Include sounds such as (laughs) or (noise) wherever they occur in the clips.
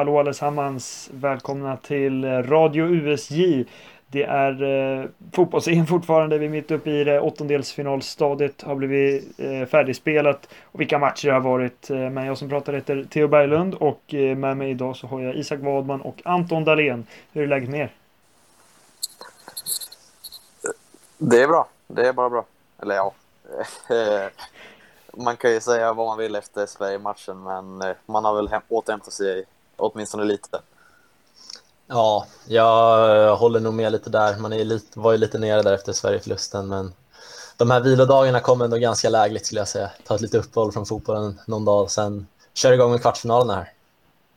Hallå allesammans. Välkomna till Radio USJ. Det är eh, fotbolls fortfarande. Vi är mitt uppe i det. Åttondelsfinalstadiet har blivit eh, färdigspelat. Och vilka matcher det har varit. Eh, men jag som pratar heter Theo Berglund och eh, med mig idag så har jag Isak Wadman och Anton Dahlén. Hur är läget med er? Det är bra. Det är bara bra. Eller ja. (laughs) man kan ju säga vad man vill efter Sverige-matchen, men eh, man har väl återhämtat sig åtminstone lite. Ja, jag håller nog med lite där. Man är lite, var ju lite nere där efter Sverigeförlusten, men de här vilodagarna kommer ändå ganska lägligt skulle jag säga. Ta ett lite uppehåll från fotbollen någon dag och sen kör igång med kvartsfinalerna här.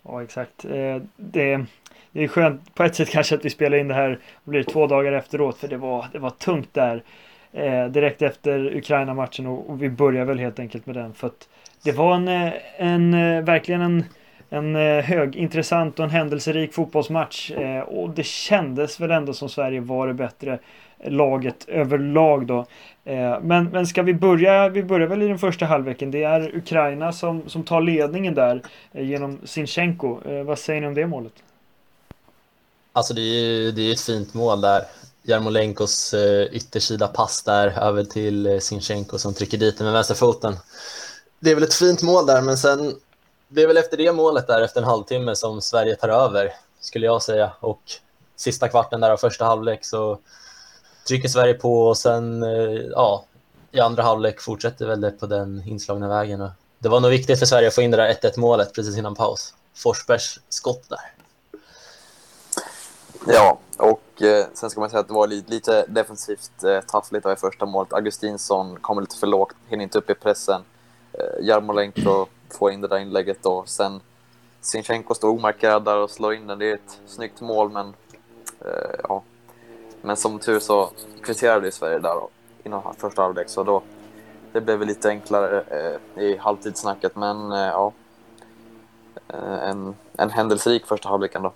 Ja, exakt. Eh, det, det är skönt på ett sätt kanske att vi spelar in det här och blir två dagar efteråt, för det var, det var tungt där eh, direkt efter Ukraina-matchen och, och, vi börjar väl helt enkelt med den för att det var en, eh, en, en verkligen en, en eh, högintressant och en händelserik fotbollsmatch eh, och det kändes väl ändå som Sverige var det bättre eh, laget överlag då. Men, men ska vi börja? Vi börjar väl i den första halvleken. Det är Ukraina som, som tar ledningen där genom Sinchenko. vad säger ni om det målet? Alltså det är ju det är ett fint mål där. Jarmolenkos yttersida pass där över till Sinchenko som trycker dit den med vänsterfoten. Det är väl ett fint mål där, men sen det är väl efter det målet där efter en halvtimme som Sverige tar över, skulle jag säga. Och sista kvarten där av första halvlek så trycker Sverige på och sen, eh, ja, i andra halvlek fortsätter väl det på den inslagna vägen. Och det var nog viktigt för Sverige att få in det där 1-1 målet precis innan paus. Forsbergs skott där. Ja, och eh, sen ska man säga att det var lite, lite defensivt eh, taffligt i första målet. Augustinsson kommer lite för lågt, hinner inte upp i pressen. Eh, Jarmolenko får in det där inlägget och sen Sinchenko står omarkerad där och slår in den. Det är ett snyggt mål, men eh, ja. Men som tur så kvitterade ju Sverige där då, innan första halvlek, så då det blev väl lite enklare eh, i halvtidssnacket, men eh, ja. Eh, en, en händelserik första halvlek ändå.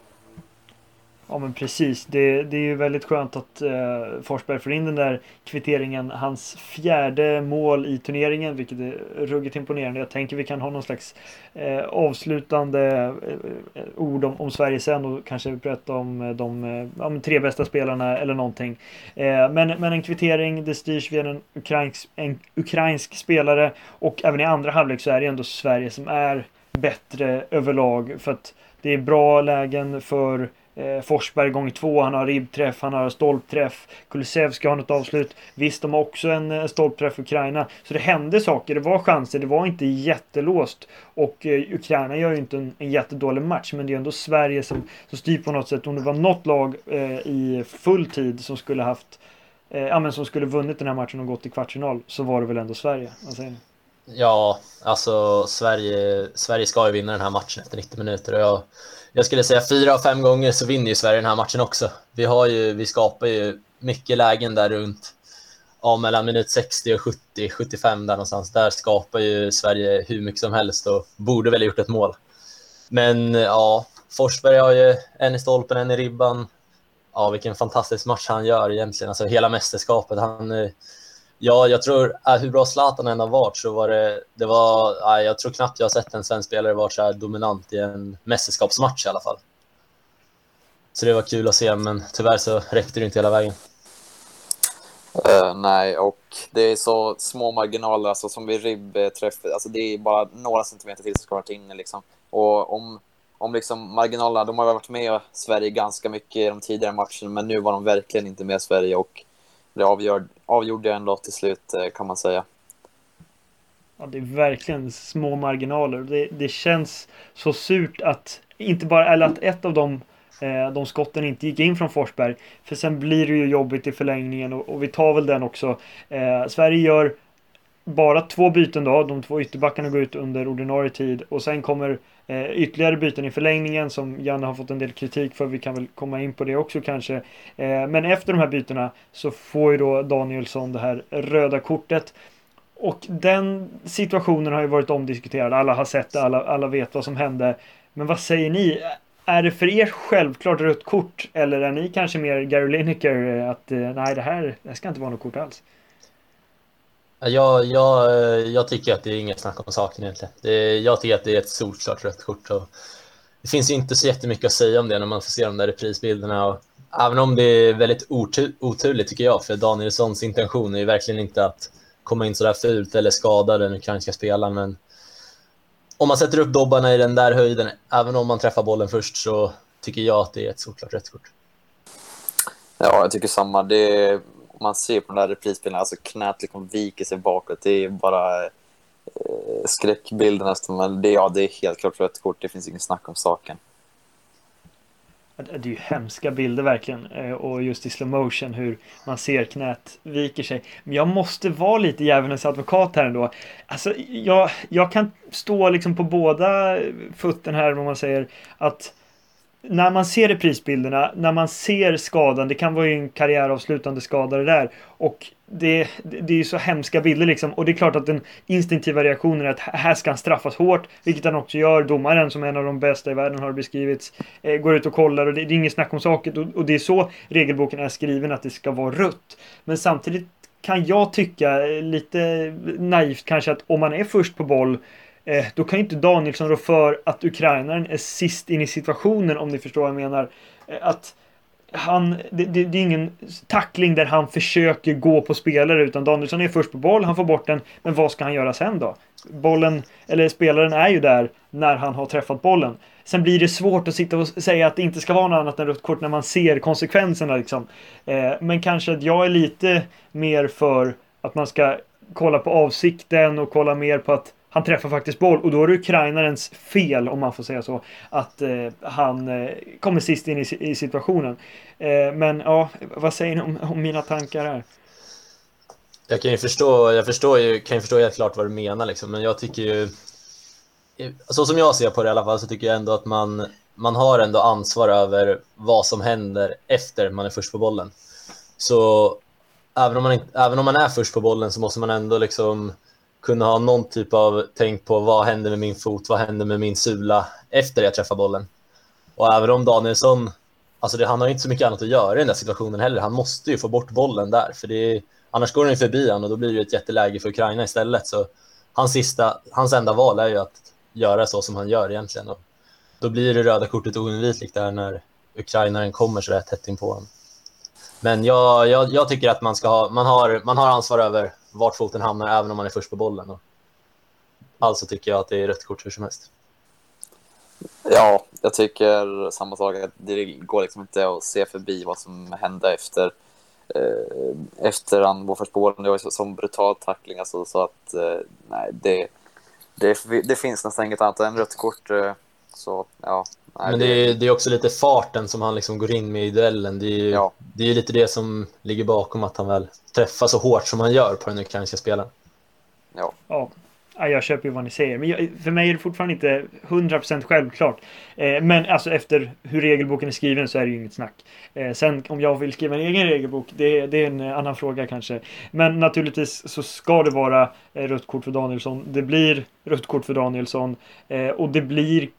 Ja men precis. Det, det är ju väldigt skönt att eh, Forsberg får in den där kvitteringen. Hans fjärde mål i turneringen, vilket är ruggigt imponerande. Jag tänker vi kan ha någon slags eh, avslutande eh, ord om, om, Sverige sen och kanske berätta om eh, de eh, tre bästa spelarna eller någonting. Eh, men, men en kvittering, det styrs via en ukrainsk, en ukrainsk spelare och även i andra halvlek så är det ändå Sverige som är bättre överlag för att det är bra lägen för Eh, Forsberg gånger två, han har ribbträff, han har stolpträff. Kulusevski har något avslut. Visst, de har också en eh, stolpträff Ukraina. Så det hände saker, det var chanser, det var inte jättelåst. Och eh, Ukraina gör ju inte en, en jättedålig match, men det är ändå Sverige som, som styr på något sätt. Om det var något lag eh, i full tid som skulle haft eh, ja, men som skulle vunnit den här matchen och gått till kvartsfinal så var det väl ändå Sverige. Vad säger ni? Ja, alltså Sverige, Sverige ska ju vinna den här matchen efter 90 minuter och jag jag skulle säga fyra av fem gånger så vinner ju Sverige den här matchen också. Vi, har ju, vi skapar ju mycket lägen där runt, ja, mellan minut 60 och 70, 75 där någonstans. Där skapar ju Sverige hur mycket som helst och borde väl ha gjort ett mål. Men ja, Forsberg har ju en i stolpen, en i ribban. Ja, vilken fantastisk match han gör egentligen. Alltså hela mästerskapet. Han, eh, Ja, jag tror, äh, hur bra Zlatan än har varit så var det, det var, äh, jag tror knappt jag har sett en svensk spelare vara så här dominant i en mästerskapsmatch i alla fall. Så det var kul att se, men tyvärr så räckte det inte hela vägen. Uh, nej, och det är så små marginaler, alltså som vid ribbträff, eh, alltså det är bara några centimeter till som ska varit inne liksom. Och om, om liksom marginalerna, de har varit med Sverige ganska mycket i de tidigare matcherna, men nu var de verkligen inte med Sverige och det avgör, avgjorde ändå till slut eh, kan man säga. Ja, det är verkligen små marginaler. Det, det känns så surt att inte bara, eller att ett av dem eh, de skotten inte gick in från Forsberg. För sen blir det ju jobbigt i förlängningen och, och vi tar väl den också. Eh, Sverige gör bara två byten då. De två ytterbackarna går ut under ordinarie tid och sen kommer eh, ytterligare byten i förlängningen som Janne har fått en del kritik för. Vi kan väl komma in på det också kanske. Eh, men efter de här bytena så får ju då Danielsson det här röda kortet. Och den situationen har ju varit omdiskuterad. Alla har sett det, alla, alla vet vad som hände. Men vad säger ni? Är det för er självklart rött kort eller är ni kanske mer Gary Lineker eh, att eh, nej det här, det här ska inte vara något kort alls? Jag, jag, eh, jag tycker att det är inget snack om saken egentligen. Det, jag tycker att det är ett solklart rött kort. Och det finns ju inte så jättemycket att säga om det när man får se de där reprisbilderna. Och även om det är väldigt otur, oturligt tycker jag, för Danielssons intention är ju verkligen inte att komma in sådär fult eller skada den ukrainska spelaren. Men om man sätter upp dobbarna i den där höjden, även om man träffar bollen först, så tycker jag att det är ett solklart rött kort. Ja, jag tycker samma. Det man ser på den där reprisbilden, alltså knät liksom viker sig bakåt. Det är bara eh, skräckbild nästan. Men det, ja, det är helt klart rött kort. Det finns ingen snack om saken. Det är ju hemska bilder verkligen. Eh, och just i slow motion hur man ser knät viker sig. Men jag måste vara lite djävulens advokat här ändå. Alltså, jag, jag kan stå liksom på båda fötterna här om man säger att när man ser reprisbilderna, när man ser skadan, det kan vara en karriäravslutande skada det där. Och det, det är ju så hemska bilder liksom. Och det är klart att den instinktiva reaktionen är att här ska han straffas hårt. Vilket han också gör. Domaren som är en av de bästa i världen har beskrivits. Eh, går ut och kollar och det, det är inget snack om saken. Och, och det är så regelboken är skriven att det ska vara rött. Men samtidigt kan jag tycka eh, lite naivt kanske att om man är först på boll Eh, då kan ju inte Danielsson rå för att ukrainaren är sist in i situationen om ni förstår vad jag menar. Eh, att han, det, det, det, är ingen tackling där han försöker gå på spelare utan Danielsson är först på boll, han får bort den. Men vad ska han göra sen då? Bollen, eller spelaren är ju där när han har träffat bollen. Sen blir det svårt att sitta och säga att det inte ska vara något annat än rött kort när man ser konsekvenserna liksom. Eh, men kanske att jag är lite mer för att man ska kolla på avsikten och kolla mer på att han träffar faktiskt boll och då är det ukrainarens fel om man får säga så. Att eh, han eh, kommer sist in i, i situationen. Eh, men ja, vad säger ni om, om, mina tankar här? Jag kan ju förstå, jag förstår ju, kan ju förstå helt klart vad du menar liksom, men jag tycker ju så som jag ser på det i alla fall så tycker jag ändå att man, man har ändå ansvar över vad som händer efter man är först på bollen. Så även om man, även om man är först på bollen så måste man ändå liksom kunna ha någon typ av tänk på vad händer med min fot, vad händer med min sula efter jag träffar bollen. Och även om Danielsson, alltså det, han har inte så mycket annat att göra i den där situationen heller. Han måste ju få bort bollen där, för det är, annars går den ju förbi honom och då blir det ett jätteläge för Ukraina istället. Så hans, sista, hans enda val är ju att göra så som han gör egentligen. Och då blir det röda kortet oundvikligt där när ukrainaren kommer så där tätt in på honom. Men jag, jag, jag, tycker att man, ska ha, man, har, man har ansvar över vart foten hamnar även om man är först på bollen. Och alltså tycker jag att det är rött kort hur som helst. Ja, jag tycker samma sak. Det går liksom inte att se förbi vad som hände efter eh, efter han var först på bollen. Det var så, sån brutal tackling alltså, så att eh, nej, det, det, det finns nästan inget annat än rött kort. Eh, så ja, Nej, Men det är, det är också lite farten som han liksom går in med i duellen. Det är ju ja. det är lite det som ligger bakom att han väl träffar så hårt som han gör på den ukrainska spelaren. Ja. ja. Jag köper ju vad ni säger, men jag, för mig är det fortfarande inte 100% självklart. Eh, men alltså efter hur regelboken är skriven så är det ju inget snack. Eh, sen om jag vill skriva en egen regelbok, det, det är en annan fråga kanske. Men naturligtvis så ska det vara eh, rött kort för Danielsson. Det blir rött kort för Danielsson eh, och det blir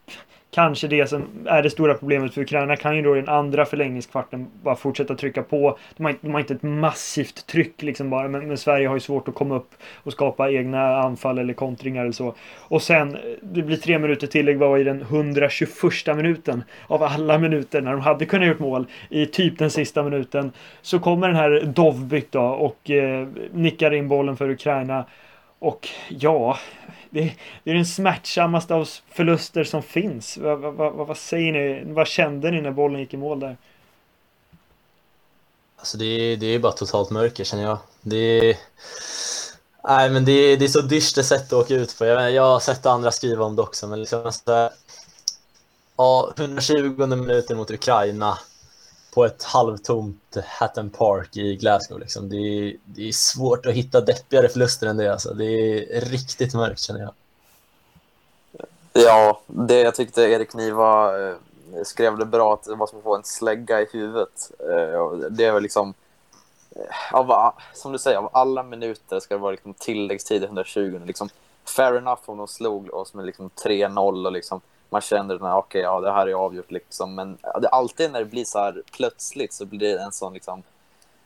kanske det som är det stora problemet för Ukraina kan ju då i den andra förlängningskvarten bara fortsätta trycka på. De har, de har inte ett massivt tryck liksom bara, men, men, Sverige har ju svårt att komma upp och skapa egna anfall eller kontringar eller så. Och sen, det blir tre minuter tillägg var i den 121 minuten av alla minuter när de hade kunnat gjort mål i typ den sista minuten. Så kommer den här Dovbyk då och eh, nickar in bollen för Ukraina. Och ja, det, det är den smärtsammaste av förluster som finns. Vad, vad, vad, vad, säger ni? Vad kände ni när bollen gick i mål där? Alltså det, är, det är bara totalt mörker känner jag. Det är, nej, men det, det är så dystert sätt att åka ut på. Jag, jag har sett andra skriva om det också, men liksom så, ja, 120 minuter mot Ukraina på ett halvtomt Hatton Park i Glasgow. Liksom. Det, är, det är svårt att hitta deppigare förluster än det. Alltså. Det är riktigt mörkt känner jag. Ja, det jag tyckte Erik Niva eh, skrev det bra att det var som att få en slägga i huvudet. Eh, det är väl liksom, eh, av, som du säger, av alla minuter ska det vara liksom tilläggstid 120. Liksom, fair enough om de slog oss med liksom 3-0 och liksom man känner att okay, ja, det här är avgjort. Liksom. Men det, alltid när det blir så här plötsligt så blir det en sån... Liksom,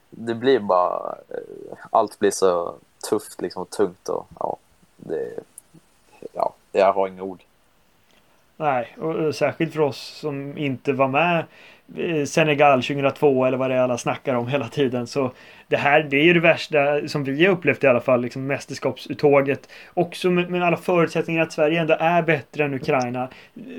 det blir bara... Eh, allt blir så tufft liksom, och tungt. Och, ja, det, ja, jag har inga ord. Nej, och, och särskilt för oss som inte var med Eh, Senegal 2002 eller vad det är alla snackar om hela tiden. Så det här, det är ju det värsta som vi har upplevt i alla fall, liksom mästerskapsuttåget. Också med, med alla förutsättningar att Sverige ändå är bättre än Ukraina.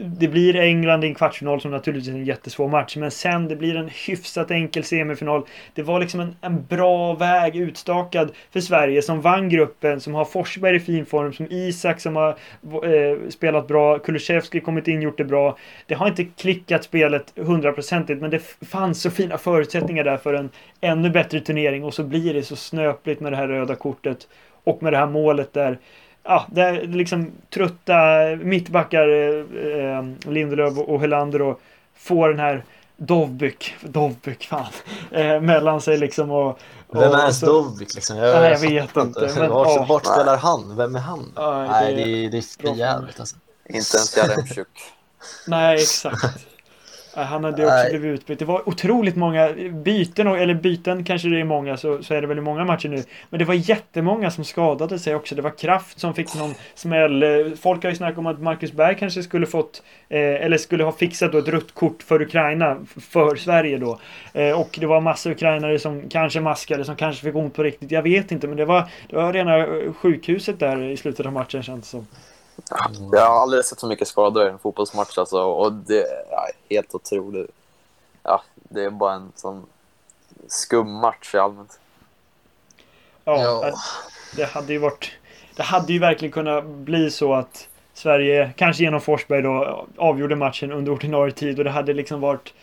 Det blir England i en kvartsfinal som naturligtvis är en jättesvår match, men sen det blir en hyfsat enkel semifinal. Det var liksom en, en bra väg utstakad för Sverige som vann gruppen, som har Forsberg i fin form, som Isak som har eh, spelat bra, Kulusevski kommit in, gjort det bra. Det har inte klickat spelet hundraprocentigt, men det fanns så fina förutsättningar där för en ännu bättre turnering och så blir det så snöpligt med det här röda kortet och med det här målet där ja, där liksom trötta mittbackar eh, eh Lindelöf och Helander och får den här Dovbyk, Dovbyk fan, (laughs) eh, mellan sig liksom och... och Vem är ens Dovbyk liksom? Jag, nej, jag vet inte. Men, vart, vart spelar han? Vem är han? Nej, nej det, det, det är för jävligt alltså. Inte ens Jaremchuk. nej, exakt. Han hade också Nej. blivit utbytt. Det var otroligt många byten, eller byten kanske det är många, så, så är det väl i många matcher nu. Men det var jättemånga som skadade sig också. Det var Kraft som fick någon smäll. Folk har ju snackat om att Marcus Berg kanske skulle fått, eh, eller skulle ha fixat då ett rött kort för Ukraina, för Sverige då. Eh, och det var massa ukrainare som kanske maskade, som kanske fick ont på riktigt. Jag vet inte, men det var, det var rena sjukhuset där i slutet av matchen känns det som. Jag har aldrig sett så mycket skador i en fotbollsmatch alltså, och det är helt otroligt. Ja, det är bara en sån skum match i allmänt. Ja, ja, det hade ju varit... Det hade ju verkligen kunnat bli så att Sverige, kanske genom Forsberg då, avgjorde matchen under ordinarie tid och det hade liksom varit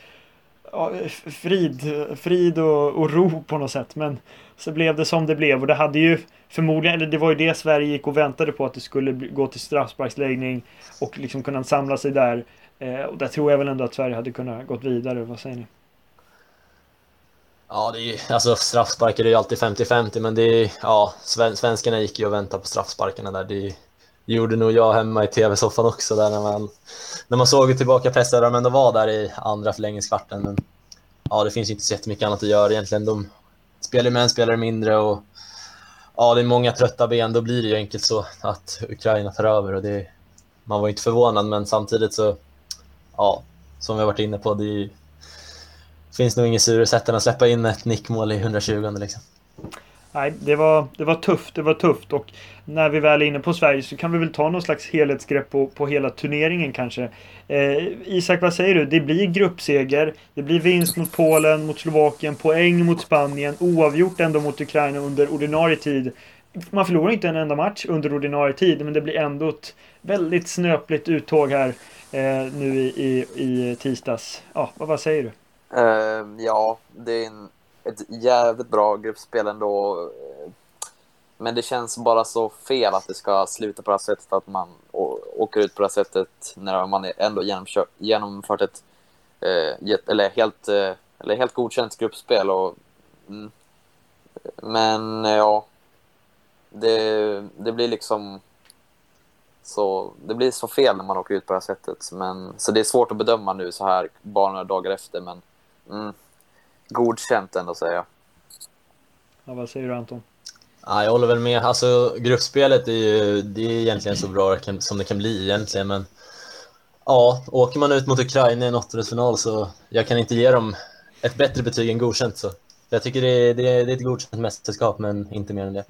ja, frid, frid och, och ro på något sätt. Men så blev det som det blev och det hade ju förmodligen, eller det var ju det Sverige gick och väntade på att det skulle gå till straffsparksläggning och liksom kunna samla sig där. Eh, och där tror jag väl ändå att Sverige hade kunnat gått vidare. Vad säger ni? Ja, det är ju, alltså straffsparkar är ju alltid 50-50, men det är ja, svenskarna gick ju och väntade på straffsparkarna där. Det, det gjorde nog jag hemma i tv-soffan också där när man, när man såg tillbaka pressen de ändå var där i andra förlängningskvarten. Men ja, det finns inte så jättemycket annat att göra egentligen. De spelar med en spelare mindre och ja, det är många trötta ben, då blir det ju enkelt så att Ukraina tar över. Och det, man var inte förvånad, men samtidigt så, ja, som vi har varit inne på, det ju, finns nog inget surare sätt än att släppa in ett nickmål i 120 liksom. Nej, det var, det var tufft. Det var tufft. Och när vi väl är inne på Sverige så kan vi väl ta någon slags helhetsgrepp på, på hela turneringen kanske. Eh, Isak, vad säger du? Det blir gruppseger. Det blir vinst mot Polen, mot Slovakien, poäng mot Spanien, oavgjort ändå mot Ukraina under ordinarie tid. Man förlorar inte en enda match under ordinarie tid, men det blir ändå ett väldigt snöpligt uttåg här eh, nu i, i, i tisdags. Ja, vad, vad säger du? Uh, ja, det är en ett jävligt bra gruppspel ändå. Men det känns bara så fel att det ska sluta på det här sättet, att man åker ut på det här sättet när man ändå genomfört ett eh, eller helt, eh, eller helt godkänt gruppspel. Och, mm. Men eh, ja, det, det blir liksom så det blir så fel när man åker ut på det här sättet. Men, så det är svårt att bedöma nu så här bara några dagar efter. Men mm, godkänt ändå säger jag. Ja, vad säger du Anton? Ja, jag håller väl med. Alltså, gruppspelet är ju det är egentligen så bra som det kan bli egentligen. Men ja, åker man ut mot Ukraina i en åttondelsfinal så jag kan inte ge dem ett bättre betyg än godkänt. Så. Jag tycker det är, det är, det är ett godkänt mästerskap, men inte mer än det.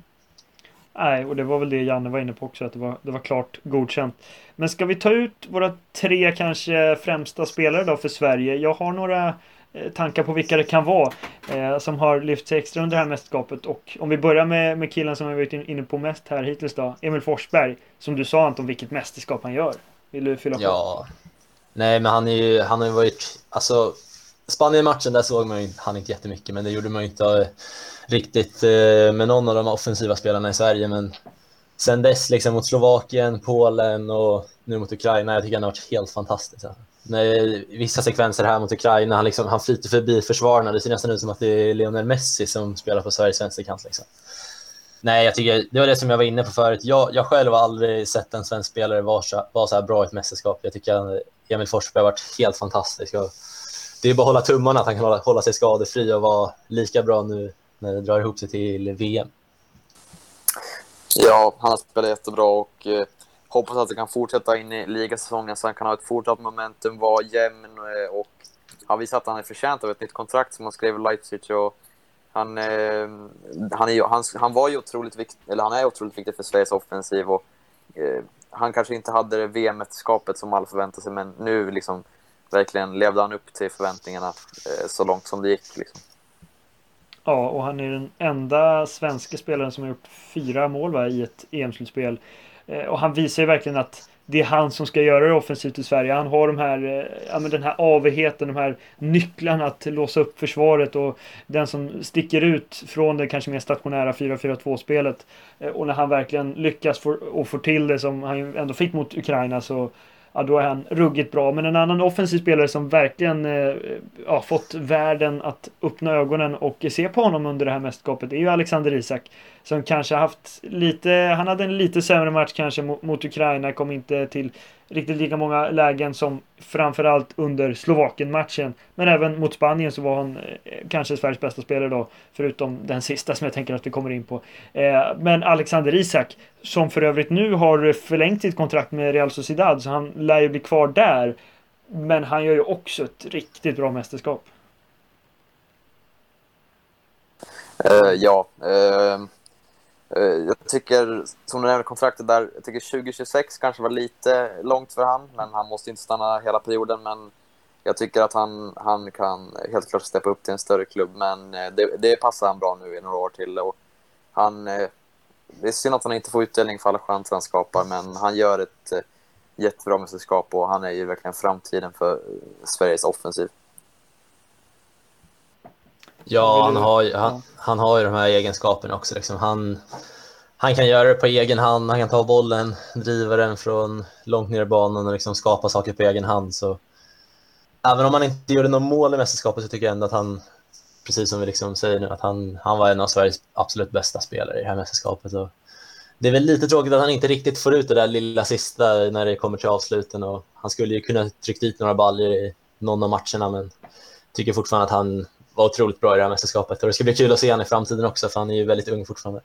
Nej, och det var väl det Janne var inne på också, att det var, det var klart godkänt. Men ska vi ta ut våra tre kanske främsta spelare då för Sverige? Jag har några Eh, tankar på vilka det kan vara eh, som har lyft sig extra under det här mästerskapet. Och om vi börjar med, med killen som vi varit inne på mest här hittills då, Emil Forsberg. Som du sa Anton, vilket mästerskap han gör. Vill du fylla på? Ja, nej men han, är ju, han har ju varit, alltså Spanien-matchen där såg man ju han inte jättemycket, men det gjorde man ju inte eh, riktigt eh, med någon av de offensiva spelarna i Sverige. Men sen dess liksom mot Slovakien, Polen och nu mot Ukraina, jag tycker han har varit helt fantastisk. Alltså. När vissa sekvenser här mot Ukraina, han, liksom, han flyter förbi försvararna. Det ser nästan ut som att det är Lionel Messi som spelar på Sveriges vänsterkant. Liksom. Nej, jag tycker, det var det som jag var inne på förut. Jag, jag själv har aldrig sett en svensk spelare vara så, var så här bra i ett mästerskap. Jag tycker att Emil Forsberg har varit helt fantastisk. Och det är bara att hålla tummarna att han kan hålla, hålla sig skadefri och vara lika bra nu när det drar ihop sig till VM. Ja, han har spelat jättebra och eh, hoppas att det kan fortsätta in i ligasäsongen så han kan ha ett fortsatt momentum, vara jämn eh, och han visar att han är förtjänt av ett nytt kontrakt som han skrev i Leipzig. Och han, eh, han, är, han, han var ju otroligt viktig, eller han är otroligt viktig för Sveriges offensiv och eh, han kanske inte hade det VM-mästerskapet som alla förväntade sig men nu liksom verkligen levde han upp till förväntningarna eh, så långt som det gick. Liksom. Ja, och han är den enda svenska spelaren som har gjort fyra mål va, i ett EM-slutspel. Eh, och han visar ju verkligen att det är han som ska göra det offensivt i Sverige. Han har de här, eh, ja, men den här avigheten, de här nycklarna att låsa upp försvaret och den som sticker ut från det kanske mer stationära 4-4-2-spelet. Eh, och när han verkligen lyckas få, och får till det som han ändå fick mot Ukraina så ja, då är han ruggigt bra. Men en annan offensiv spelare som verkligen ja, fått världen att öppna ögonen och se på honom under det här mästerskapet är ju Alexander Isak. Som kanske haft lite, han hade en lite sämre match kanske mot, mot Ukraina, kom inte till riktigt lika många lägen som framförallt under Slovakien-matchen. Men även mot Spanien så var han eh, kanske Sveriges bästa spelare då. Förutom den sista som jag tänker att vi kommer in på. Eh, men Alexander Isak, som för övrigt nu har förlängt sitt kontrakt med Real Sociedad, så han lär ju bli kvar där. Men han gör ju också ett riktigt bra mästerskap. Uh, ja. Uh, Eh, jag tycker, som du nämnde kontraktet där, jag tycker 2026 kanske var lite långt för han, men han måste inte stanna hela perioden. Men jag tycker att han, han kan helt klart steppa upp till en större klubb, men eh, det, det passar han bra nu i några år till. Och han, eh, det är synd att han inte får utdelning för alla chanser han skapar, men han gör ett jättebra mästerskap och han är ju verkligen framtiden för Sveriges offensiv. Ja, han har, ju, han, han, har ju de här egenskaperna också. Liksom. Han, han kan göra det på egen hand, han kan ta bollen, driva den från långt ner i banan och liksom skapa saker på egen hand. Så även om han inte gjorde något mål i mästerskapet så tycker jag ändå att han, precis som vi liksom säger nu, att han, han var en av Sveriges absolut bästa spelare i det här mästerskapet. Och det är väl lite tråkigt att han inte riktigt får ut det där lilla sista när det kommer till avsluten. Och han skulle ju kunna trycka dit några baljor i någon av matcherna, men tycker fortfarande att han var otroligt bra i det här mästerskapet. Och det ska bli kul att se honom i framtiden också, för han är ju väldigt ung fortfarande.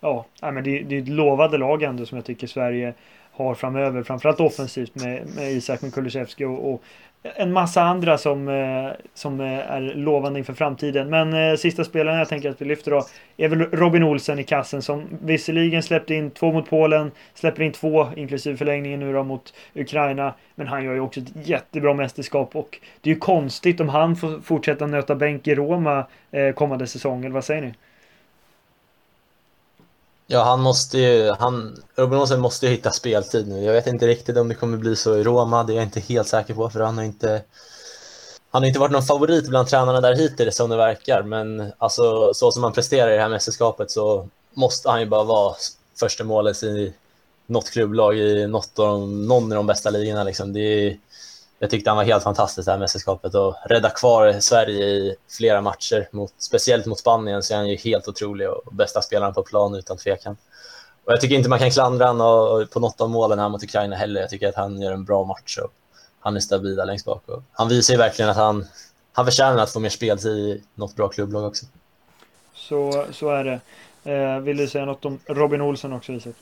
Ja, men det, det är ett lovande lag ändå som jag tycker Sverige har framöver. Framförallt offensivt med, med Isak med Kulusevski och, och en massa andra som, eh, som eh, är lovande inför framtiden. Men eh, sista spelaren jag tänker att vi lyfter då är väl Robin Olsen i kassen som visserligen släppte in två mot Polen, släpper in två inklusive förlängningen nu då mot Ukraina. Men han gör ju också ett jättebra mästerskap och det är ju konstigt om han får fortsätta nöta bänk i Roma kommande säsong, eller vad säger ni? Ja, han måste ju, han, Robin Olsen måste ju hitta speltid nu. Jag vet inte riktigt om det kommer bli så i Roma, det är jag inte helt säker på för han har inte han har inte varit någon favorit bland tränarna där hittills som det verkar, men alltså, så som han presterar i det här mästerskapet så måste han ju bara vara första målet i något klubblag i något av de, någon av de bästa ligorna. Liksom. Det är, jag tyckte han var helt fantastisk det här mästerskapet och rädda kvar Sverige i flera matcher, mot, speciellt mot Spanien så är han ju helt otrolig och bästa spelaren på plan utan tvekan. Och jag tycker inte man kan klandra honom på något av målen här mot Ukraina heller. Jag tycker att han gör en bra match och han är stabil där längst bak. Och han visar ju verkligen att han, han förtjänar att få mer speltid i något bra klubblag också. Så, så är det. Eh, vill du säga något om Robin Olsson också, Isak?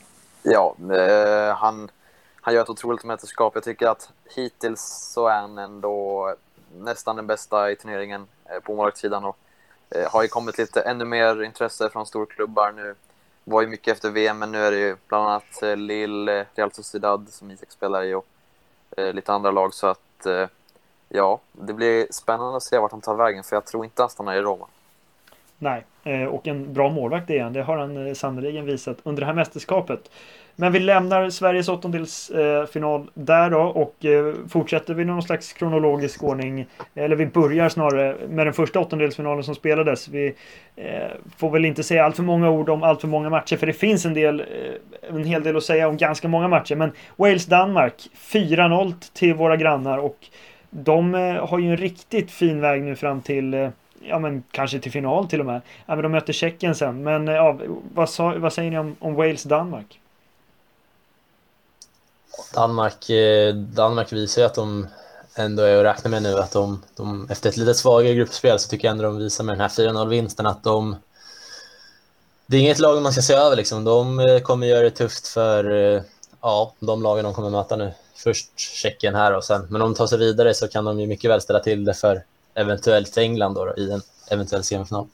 Ja, eh, han han gör ett otroligt mästerskap. Jag tycker att hittills så är han ändå nästan den bästa i turneringen eh, på målvaktssidan och eh, har ju kommit lite ännu mer intresse från storklubbar nu. Var ju mycket efter VM, men nu är det ju bland annat eh, Lille, Real Sociedad som Isak spelar i och lite andra lag så att ja, det blir spännande att se vart han tar vägen för jag tror inte han stannar i Roma. Nej, och en bra målvakt är han. Det har han sannerligen visat under det här mästerskapet. Men vi lämnar Sveriges åttondelsfinal eh, där då och eh, fortsätter vi någon slags kronologisk ordning. Eller vi börjar snarare med den första åttondelsfinalen som spelades. Vi eh, får väl inte säga allt för många ord om allt för många matcher för det finns en, del, eh, en hel del att säga om ganska många matcher. Men Wales-Danmark 4-0 till våra grannar och de eh, har ju en riktigt fin väg nu fram till eh, ja men kanske till final till och med. Ja, men de möter Tjeckien sen. Men eh, ja, vad, sa, vad säger ni om, om Wales-Danmark? Danmark, eh, Danmark visar ju att de ändå är att räkna med nu att de, de efter ett lite svagare gruppspel så tycker jag ändå de visar med den här 4-0-vinsten att de det är inget lag man ska se över liksom. De eh, kommer göra det tufft för, eh, ja, de lagen de kommer möta nu. Först Tjeckien här och sen, men om de tar sig vidare så kan de ju mycket väl ställa till det för eventuellt England då, då i en eventuell semifinal.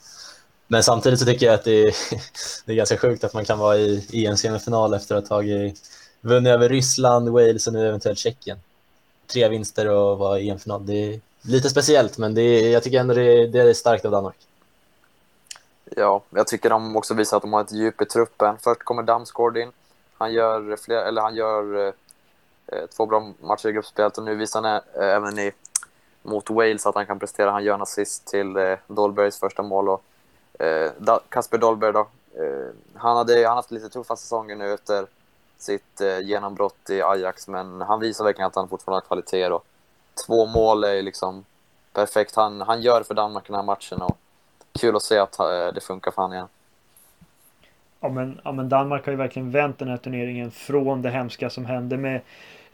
Men samtidigt så tycker jag att det är, (laughs) det är ganska sjukt att man kan vara i, i en semifinal efter att ha tagit, vunnit över Ryssland, Wales och nu eventuellt Tjeckien. Tre vinster och vara i EM-final. Det är lite speciellt, men det är, jag tycker ändå det, det är starkt av Danmark. Ja, jag tycker de också visar att de har ett djup i truppen. Först kommer Damsgaard in. Han gör, fler, eller han gör eh, eh, två bra matcher i gruppspelet och nu visar han eh, även i, mot Wales att han kan prestera. Han gör en assist till eh, Dolbergs första mål. Och, eh, Kasper Dolberg då, eh, han, hade, han har haft lite tuffa säsonger nu efter sitt eh, genombrott i Ajax, men han visar verkligen att han fortfarande har kvaliteter. Och två mål är liksom perfekt. Han, han gör för Danmark den här matchen och kul att se att eh, det funkar för honom igen. Ja men, ja men Danmark har ju verkligen vänt den här turneringen från det hemska som hände med,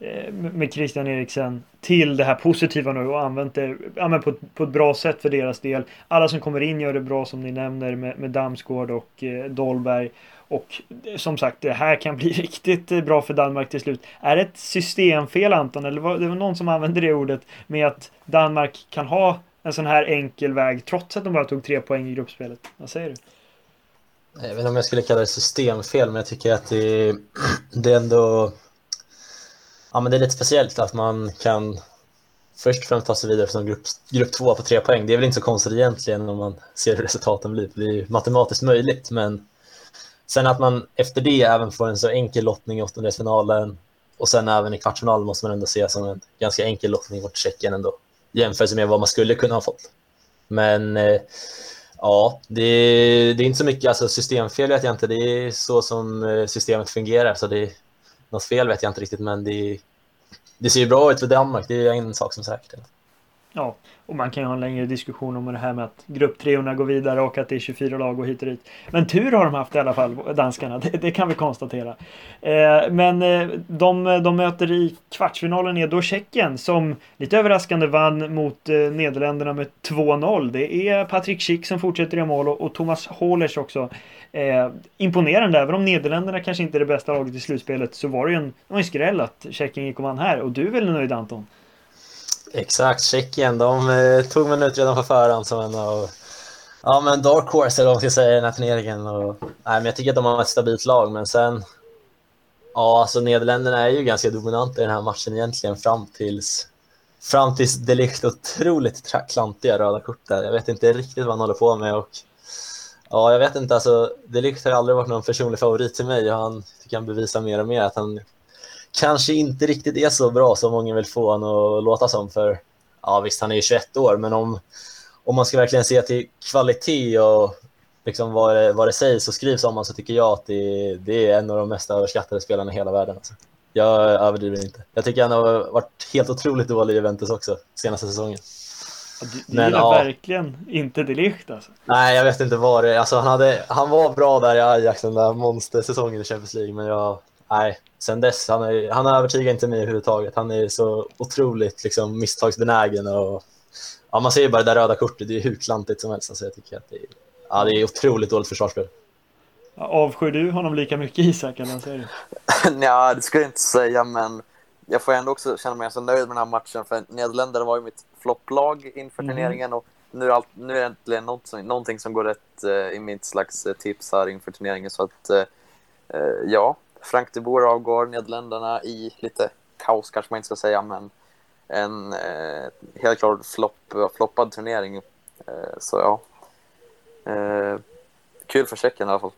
Eh, med Christian Eriksen till det här positiva nu och använt det ja, men på, på ett bra sätt för deras del. Alla som kommer in gör det bra som ni nämner med, med Damsgård och eh, Dolberg. Och eh, som sagt, det här kan bli (laughs) riktigt eh, bra för Danmark till slut. Är det ett systemfel Anton? Eller var det var någon som använde det ordet med att Danmark kan ha en sån här enkel väg trots att de bara tog tre poäng i gruppspelet? Vad säger du? Jag vet inte om jag skulle kalla det systemfel, men jag tycker att det, (clears throat) det är ändå... Ja, men det är lite speciellt att man kan först och främst ta sig vidare från grupp, grupp två på tre poäng. Det är väl inte så konstigt egentligen om man ser hur resultaten blir. Det är ju matematiskt möjligt, men sen att man efter det även får en så enkel lottning i åttondelsfinalen och sen även i kvartsfinalen måste man ändå se som en ganska enkel lottning mot Tjeckien ändå jämfört med vad man skulle kunna ha fått. Men eh, ja, det, det, är inte så mycket alltså systemfel vet jag inte. Det är så som eh, systemet fungerar så det något fel vet jag inte riktigt men det, det ser ju bra ut för Danmark. Det är en sak som är säkert. Ja, och man kan ju ha en längre diskussion om det här med att grupptreorna går vidare och att det är 24 lag och hit och dit. Men tur har de haft i alla fall, danskarna. Det, det kan vi konstatera. Eh, men eh, de, de möter i kvartsfinalen är då Tjeckien som lite överraskande vann mot eh, Nederländerna med 2-0. Det är Patrik Schick som fortsätter i mål och, och Thomas Hålers också. Eh, imponerande, även om Nederländerna kanske inte är det bästa laget i slutspelet så var det ju en, en skräll att Tjeckien gick och vann här. Och du är väl nöjd Anton? Exakt, Tjeckien. De eh, tog man ut redan på förhand som en av ja, men dark horse eller vad man ska säga i den här turneringen. Och, nej, men jag tycker att de har ett stabilt lag, men sen... Ja, alltså Nederländerna är ju ganska dominanta i den här matchen egentligen fram tills fram tills det Ligt otroligt klantiga röda kort där. Jag vet inte riktigt vad han håller på med och ja, jag vet inte, alltså Delict har aldrig varit någon personlig favorit till mig och han tycker han bevisar mer och mer att han kanske inte riktigt är så bra som många vill få honom att låta som. För ja, visst, han är ju 21 år, men om, om man ska verkligen se till kvalitet och liksom vad, det, vad det sägs och skrivs om honom så tycker jag att det, det är en av de mest överskattade spelarna i hela världen. Alltså. Jag överdriver inte. Jag tycker han har varit helt otroligt dålig i Juventus också senaste säsongen. Det men, ja, verkligen inte Delicht alltså. Nej, jag vet inte vad det är. Alltså, han, hade, han var bra där i Ajax den där monstersäsongen i Champions League, men jag, nej, sen dess, han, är, han övertygar inte mig överhuvudtaget. Han är så otroligt liksom, misstagsbenägen och ja, man ser ju bara det där röda kortet, det är hur klantigt som helst. Alltså, jag tycker att det är, ja, det är otroligt dåligt försvarsspel. Avskyr du honom lika mycket Isak, eller vad säger du? (laughs) Nej, det skulle jag inte säga, men jag får ändå också känna mig så nöjd med den här matchen, för Nederländerna var ju mitt flopplag inför mm. turneringen och nu är, allt, nu är det äntligen något, någonting som går rätt eh, i mitt slags eh, tips här inför turneringen. Så att, eh, eh ja, Frank de Boer avgår Nederländerna i lite kaos kanske man inte ska säga, men en eh, helt klart flopp, floppad turnering. Eh, så ja, eh, kul för Tjeckien i alla fall.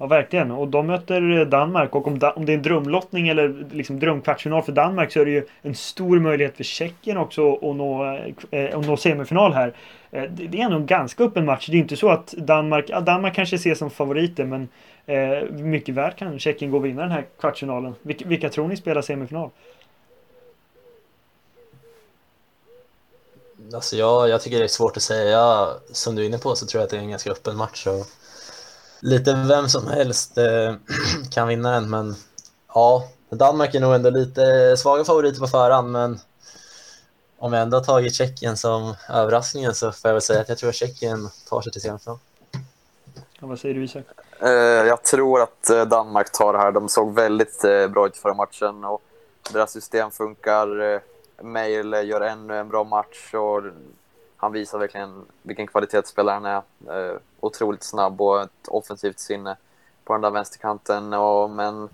Ja, verkligen. Och de möter Danmark och om, om det är en drömlottning eller liksom drömkvartsfinal för Danmark så är det ju en stor möjlighet för Tjeckien också att nå, eh, att nå semifinal här. Eh, det är ändå en ganska öppen match. Det är inte så att Danmark, ja, Danmark kanske ses som favoriter men eh, mycket väl kan Tjeckien gå och vinna den här kvartsfinalen. Vilka, vilka tror ni spelar semifinal? Alltså jag, jag tycker det är svårt att säga. Som du är inne på så tror jag att det är en ganska öppen match. Och lite vem som helst eh, (clears throat) kan vinna den, men ja, Danmark är nog ändå lite svaga favoriter på förhand, men om jag ändå har tagit Tjeckien som överraskningen så får jag väl säga att jag tror att Tjeckien tar sig till semifinal. Ja, vad säger du Isak? Eh, jag tror att eh, Danmark tar det här. De såg väldigt bra ut förra matchen och deras system funkar. Mail gör ännu en bra match och han visar verkligen vilken kvalitetsspelare han är. Eh, otroligt snabb och ett offensivt sinne på den där vänsterkanten. Och, men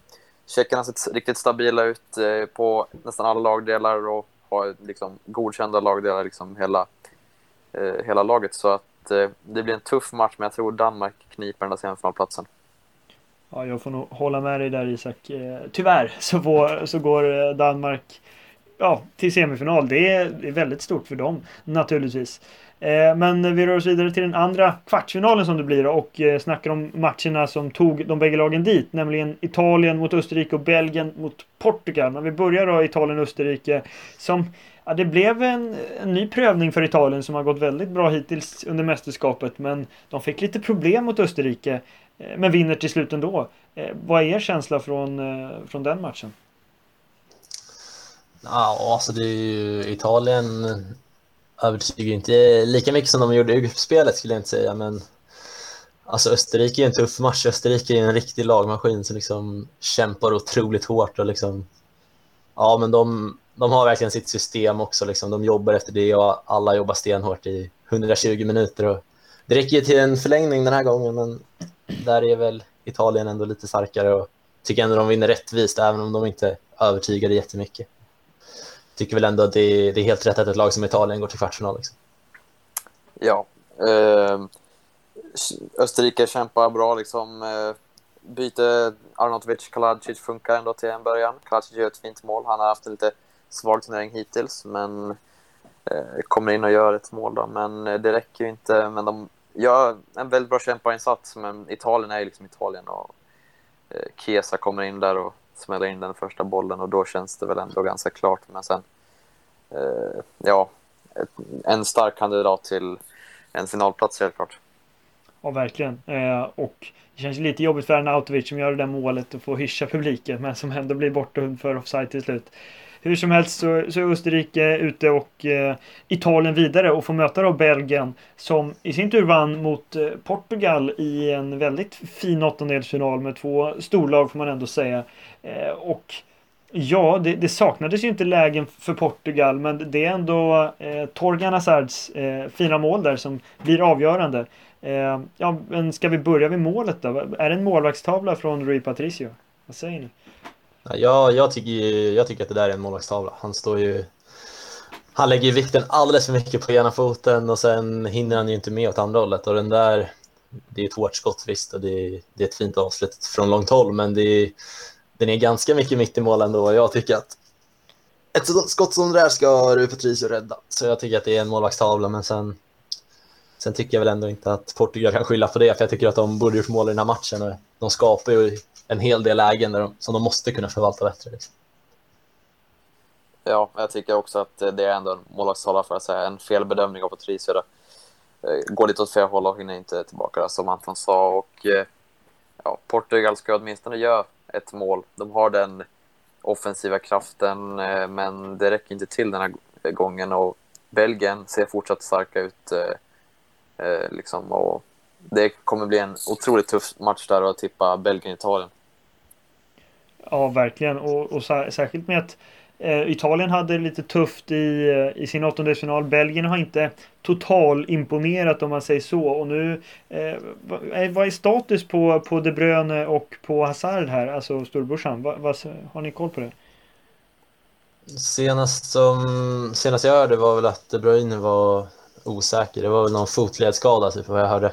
tjeckerna ser riktigt stabila ut eh, på nästan alla lagdelar och har liksom godkända lagdelar liksom hela, eh, hela laget. Så att det blir en tuff match, men jag tror Danmark kniper den där semifinalplatsen. Ja, jag får nog hålla med dig där Isak. Eh, tyvärr så, får, så går eh, Danmark ja, till semifinal. Det är, väldigt stort för dem naturligtvis. Eh, men vi rör oss vidare till den andra kvartsfinalen som det blir och eh, snackar om matcherna som tog de bägge lagen dit. Nämligen Italien mot Österrike och Belgien mot Portugal. Men vi börjar då Italien-Österrike som Ja, det blev en, en, ny prövning för Italien som har gått väldigt bra hittills under mästerskapet. Men de fick lite problem mot Österrike. Eh, men vinner till slut ändå. Vad är er känsla från, från den matchen? Ja, alltså det är ju Italien övertygar inte lika mycket som de gjorde i gruppspelet skulle jag inte säga, men alltså Österrike är en tuff match. Österrike är en riktig lagmaskin som liksom kämpar otroligt hårt och liksom ja, men de, de har verkligen sitt system också. Liksom. De jobbar efter det och alla jobbar stenhårt i 120 minuter. Och det räcker till en förlängning den här gången, men där är väl Italien ändå lite starkare och tycker ändå de vinner rättvist, även om de inte övertygade jättemycket. Tycker väl ändå att det är, det är helt rätt att ett lag som Italien går till kvartsfinal. Liksom. Ja. Eh, Österrike kämpar bra. Liksom, eh, byte Arnautovic Kaladzic funkar ändå till en början. Kaladzic gör ett fint mål. Han har haft en lite svag turnering hittills, men eh, kommer in och gör ett mål. Då. Men eh, det räcker ju inte. Men de gör en väldigt bra kämparinsats, men Italien är ju liksom Italien och Kesa Chiesa kommer in där och smäller in den första bollen och då känns det väl ändå ganska klart. Men sen, eh, ja, ett, en stark kandidat till en finalplats helt klart. Ja, verkligen. Eh, och det känns lite jobbigt för Arnautovic som gör det där målet och får hyscha publiken men som ändå blir bortdömd för offside till slut. Hur som helst så, så är Österrike ute och eh, Italien vidare och får möta då Belgien som i sin tur vann mot eh, Portugal i en väldigt fin åttondelsfinal med två storlag får man ändå säga. Eh, och Ja, det, det, saknades ju inte lägen för Portugal men det är ändå eh, Torgan Hazards eh, fina mål där som blir avgörande. Eh, ja, men ska vi börja vid målet då? Är det en målvaktstavla från Rui Patricio? Vad säger ni? Ja, jag, tycker, jag tycker att det där är en målvaktstavla. Han står ju... Han lägger vikten alldeles för mycket på ena foten och sen hinner han ju inte med åt andra hållet. Och den där, det är ett hårt skott visst och det är, det är ett fint avslut från långt håll men det är, den är ganska mycket mitt i mål ändå och jag tycker att ett skott som det där ska Rui Patricio rädda. Så jag tycker att det är en målvaktstavla men sen Sen tycker jag väl ändå inte att Portugal kan skylla på det, för jag tycker att de borde gjort mål i den här matchen. Och de skapar ju en hel del lägen där de, som de måste kunna förvalta bättre. Liksom. Ja, jag tycker också att det är ändå en målvaktstavla för att säga en felbedömning av Patricio. Eh, går lite åt fel håll och hinner inte tillbaka där, som Anton sa. Och, eh, ja, Portugal ska åtminstone göra ett mål. De har den offensiva kraften, eh, men det räcker inte till den här gången. Och Belgien ser fortsatt starka ut. Eh, Liksom, och det kommer bli en otroligt tuff match där att tippa Belgien-Italien. Ja, verkligen. Och, och särskilt med att eh, Italien hade lite tufft i, eh, i sin åttondelsfinal. Belgien har inte total imponerat om man säger så. Och nu, eh, vad är status på, på De Bruyne och på Hazard här, alltså storbrorsan? Va, va, har ni koll på det? Senast, som, senast jag hörde var väl att De Bruyne var osäker. Det var väl någon fotledsskada, typ, vad jag hörde